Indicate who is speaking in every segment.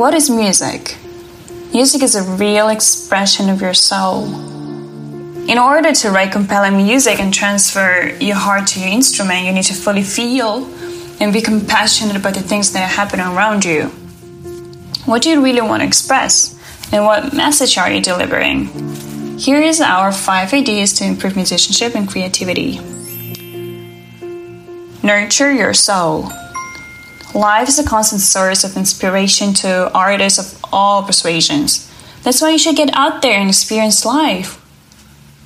Speaker 1: What is music? Music is a real expression of your soul. In order to write compelling music and transfer your heart to your instrument, you need to fully feel and be compassionate about the things that are happening around you. What do you really want to express? And what message are you delivering? Here is our five ideas to improve musicianship and creativity. Nurture your soul. Life is a constant source of inspiration to artists of all persuasions. That's why you should get out there and experience life.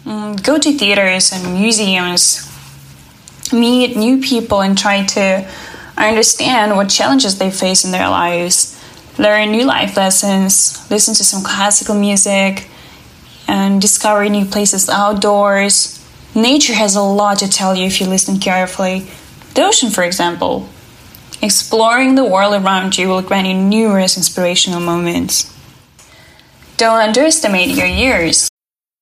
Speaker 1: Mm, go to theaters and museums, meet new people, and try to understand what challenges they face in their lives. Learn new life lessons, listen to some classical music, and discover new places outdoors. Nature has a lot to tell you if you listen carefully. The ocean, for example. Exploring the world around you will grant you numerous inspirational moments. Don't underestimate your ears.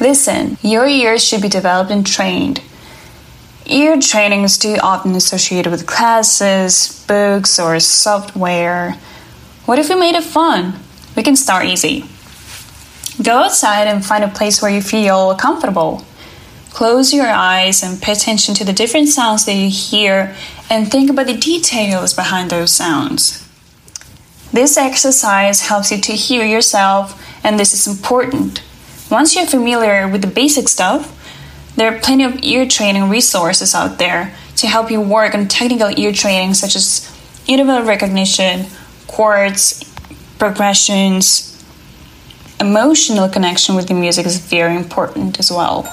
Speaker 1: Listen, your ears should be developed and trained. Ear training is too often associated with classes, books, or software. What if we made it fun? We can start easy. Go outside and find a place where you feel comfortable. Close your eyes and pay attention to the different sounds that you hear and think about the details behind those sounds. This exercise helps you to hear yourself, and this is important. Once you're familiar with the basic stuff, there are plenty of ear training resources out there to help you work on technical ear training such as interval recognition, chords, progressions. Emotional connection with the music is very important as well.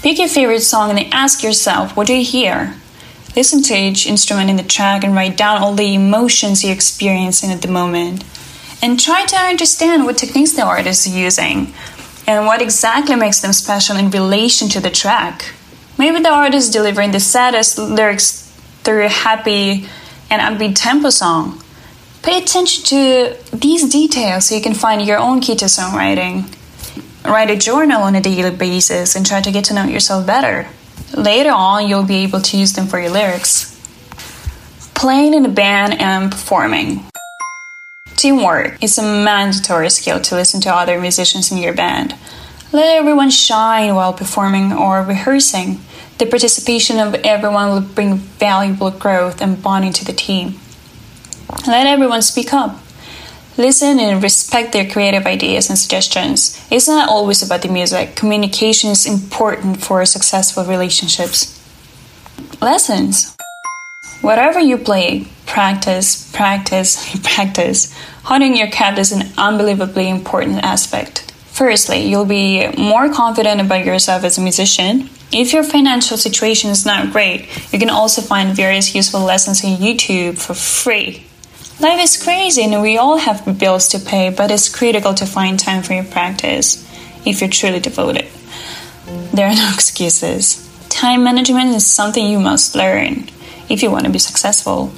Speaker 1: Pick your favorite song and ask yourself, what do you hear? Listen to each instrument in the track and write down all the emotions you're experiencing at the moment. And try to understand what techniques the artist is using and what exactly makes them special in relation to the track. Maybe the artist delivering the saddest lyrics through a happy and upbeat tempo song. Pay attention to these details so you can find your own key to songwriting. Write a journal on a daily basis and try to get to know yourself better. Later on, you'll be able to use them for your lyrics. Playing in a band and performing. Teamwork is a mandatory skill to listen to other musicians in your band. Let everyone shine while performing or rehearsing. The participation of everyone will bring valuable growth and bonding to the team. Let everyone speak up. Listen and respect their creative ideas and suggestions. It's not always about the music. Communication is important for successful relationships. Lessons. Whatever you play, practice, practice, practice. Honing your craft is an unbelievably important aspect. Firstly, you'll be more confident about yourself as a musician. If your financial situation is not great, you can also find various useful lessons on YouTube for free. Life is crazy and we all have bills to pay, but it's critical to find time for your practice if you're truly devoted. There are no excuses. Time management is something you must learn if you want to be successful.